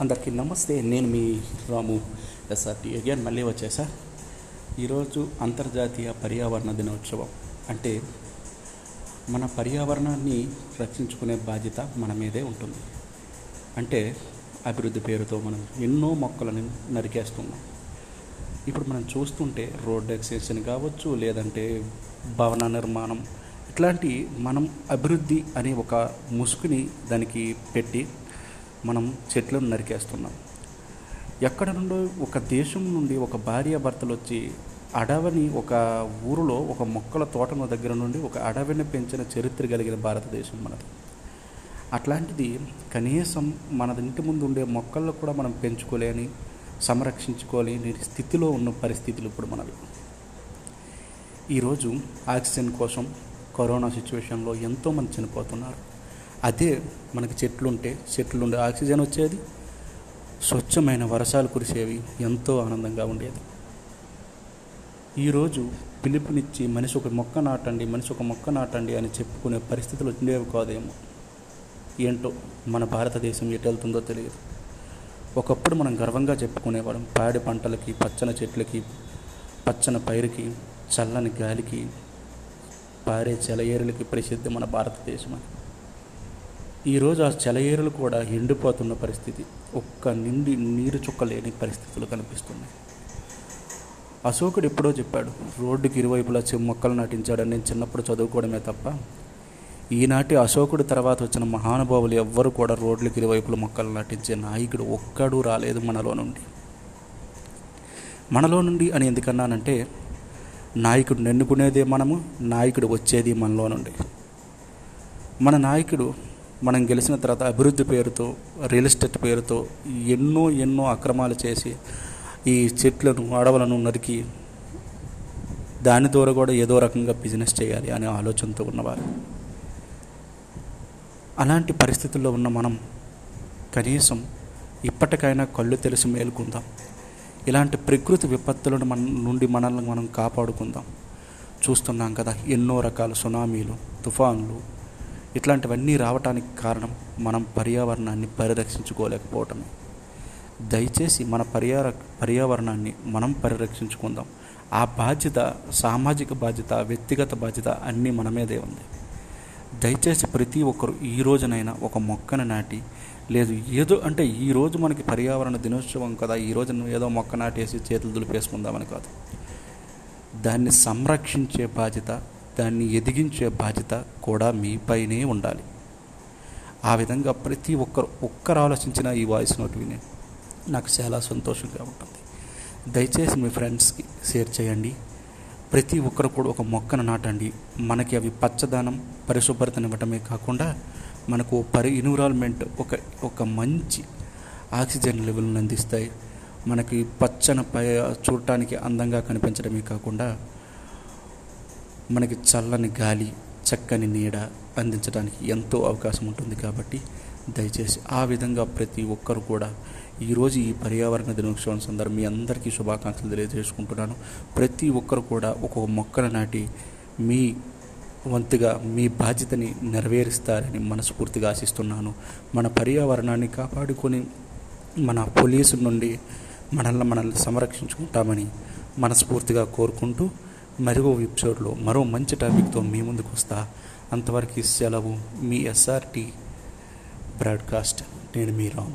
అందరికీ నమస్తే నేను మీ రాము ఎస్ఆర్టీ. అగైన్ మళ్ళీ వచ్చేసా? ఈరోజు అంతర్జాతీయ పర్యావరణ దినోత్సవం. అంటే మన పర్యావరణాన్ని రక్షించుకునే బాధ్యత మన మీదే ఉంటుంది. అంటే అభివృద్ధి పేరుతో మనం ఎన్నో మొక్కలను నరికేస్తున్నాం. ఇప్పుడు మనం చూస్తుంటే రోడ్ ఎక్స్టెన్షన్ కావచ్చు లేదంటే భవన నిర్మాణం ఇట్లాంటి మనం అభివృద్ధి అనే ఒక ముసుగుని దానికి పెట్టి మనం చెట్లను నరికేస్తున్నాం. ఎక్కడ నుండో ఒక దేశం నుండి ఒక భార్య భర్తలు వచ్చి అడవిని ఒక ఊరిలో ఒక మొక్కల తోటను దగ్గర నుండి ఒక అడవిని పెంచిన చరిత్ర కలిగిన భారతదేశం మనది. అట్లాంటిది కనీసం మన ఇంటి ముందు ఉండే మొక్కలను కూడా మనం పెంచుకోలేని సంరక్షించుకోలేని స్థితిలో ఉన్న పరిస్థితులు ఇప్పుడు మనవి. ఈరోజు ఆక్సిజన్ కోసం కరోనా సిచ్యువేషన్లో ఎంతోమంది చనిపోతున్నారు. అదే మనకి చెట్లు ఉంటే చెట్లు ఉండే ఆక్సిజన్ వచ్చేది. స్వచ్ఛమైన వర్షాలు కురిసేవి ఎంతో ఆనందంగా ఉండేది. ఈరోజు పిలుపునిచ్చి మనిషి ఒక మొక్క నాటండి మనిషి ఒక మొక్క నాటండి అని చెప్పుకునే పరిస్థితులు ఉండేవి కాదేమో. ఏంటో మన భారతదేశం ఎటు వెళ్తుందో తెలియదు. ఒకప్పుడు మనం గర్వంగా చెప్పుకునేవాళ్ళం. పాడి పంటలకి పచ్చని చెట్లకి పచ్చని పైరుకి చల్లని గాలికి పారే చెలయేరులకి ప్రసిద్ధి మన భారతదేశం అని ఈరోజు ఆ చెలయేరులు కూడా ఎండిపోతున్న పరిస్థితి. ఒక్క నిండి నీరు చుక్కలేని పరిస్థితులు కనిపిస్తున్నాయి. అశోకుడు ఎప్పుడో చెప్పాడు రోడ్డుకి ఇరువైపులా చె మొక్కలు నాటించాడని నేను చిన్నప్పుడు చదువుకోవడమే తప్ప ఈనాటి అశోకుడు తర్వాత వచ్చిన మహానుభావులు ఎవ్వరు కూడా రోడ్లకి ఇరువైపుల మొక్కలు నాటించే నాయకుడు ఒక్కడు రాలేదు మనలో నుండి. మనలో నుండి అని ఎందుకన్నానంటే నాయకుడు ఎన్నుకునేదే మనము నాయకుడు వచ్చేది మనలో నుండి. మన నాయకుడు మనం గెలిచిన తర్వాత అభివృద్ధి పేరుతో రియల్ ఎస్టేట్ పేరుతో ఎన్నో ఎన్నో అక్రమాలు చేసి ఈ చెట్లను అడవులను నరికి దాని ద్వారా కూడా ఏదో రకంగా బిజినెస్ చేయాలి అనే ఆలోచనతో ఉన్నవారు. అలాంటి పరిస్థితుల్లో ఉన్న మనం కనీసం ఇప్పటికైనా కళ్ళు తెలిసి మేలుకుందాం. ఇలాంటి ప్రకృతి విపత్తులను మన నుండి మనల్ని మనం కాపాడుకుందాం. చూస్తున్నాం కదా ఎన్నో రకాల సునామీలు తుఫాన్లు ఇట్లాంటివన్నీ రావటానికి కారణం మనం పర్యావరణాన్ని పరిరక్షించుకోలేకపోవటమే. దయచేసి మన పర్యార పర్యావరణాన్ని మనం పరిరక్షించుకుందాం. ఆ బాధ్యత సామాజిక బాధ్యత వ్యక్తిగత బాధ్యత అన్నీ మన మీదే ఉంది. దయచేసి ప్రతి ఒక్కరు ఈ రోజునైనా ఒక మొక్కను నాటి లేదు ఏదో అంటే ఈ రోజు మనకి పర్యావరణ దినోత్సవం కదా ఈ రోజు ఏదో మొక్క నాటేసి చేతులు దులిపేసుకుందామని కాదు. దాన్ని సంరక్షించే బాధ్యత దాన్ని ఎదిగించే బాధ్యత కూడా మీపైనే ఉండాలి. ఆ విధంగా ప్రతి ఒక్కరు ఒక్కరు ఆలోచించిన ఈ వాయిస్ నోట్ విని నాకు చాలా సంతోషంగా ఉంటుంది. దయచేసి మీ ఫ్రెండ్స్కి షేర్ చేయండి. ప్రతి ఒక్కరు కూడా ఒక మొక్కను నాటండి. మనకి అవి పచ్చదనం పరిశుభ్రతనివ్వటమే కాకుండా మనకు పరి ఎన్విరాన్మెంట్ ఒక ఒక మంచి ఆక్సిజన్ లెవెల్ని అందిస్తాయి. మనకి పచ్చని పై చూడటానికి అందంగా కనిపించడమే కాకుండా మనకి చల్లని గాలి చక్కని నీడ అందించడానికి ఎంతో అవకాశం ఉంటుంది కాబట్టి దయచేసి ఆ విధంగా ప్రతి ఒక్కరు కూడా ఈరోజు ఈ పర్యావరణ దినోత్సవం సందర్భం మీ అందరికీ శుభాకాంక్షలు తెలియజేసుకుంటున్నాను. ప్రతి ఒక్కరు కూడా ఒక్కొక్క మొక్కను నాటి మీ వంతుగా మీ బాధ్యతని నెరవేరుస్తారని మనస్ఫూర్తిగా ఆశిస్తున్నాను. మన పర్యావరణాన్ని కాపాడుకొని మన పోలీసు నుండి మనల్ని మనల్ని సంరక్షించుకుంటామని మనస్ఫూర్తిగా కోరుకుంటూ మరో ఎపిసోడ్లో మరో మంచి టాపిక్తో మీ ముందుకు వస్తా. అంతవరకు సెలవు మీ ఎస్ఆర్టీ బ్రాడ్కాస్ట్. నేను మీ రామ్.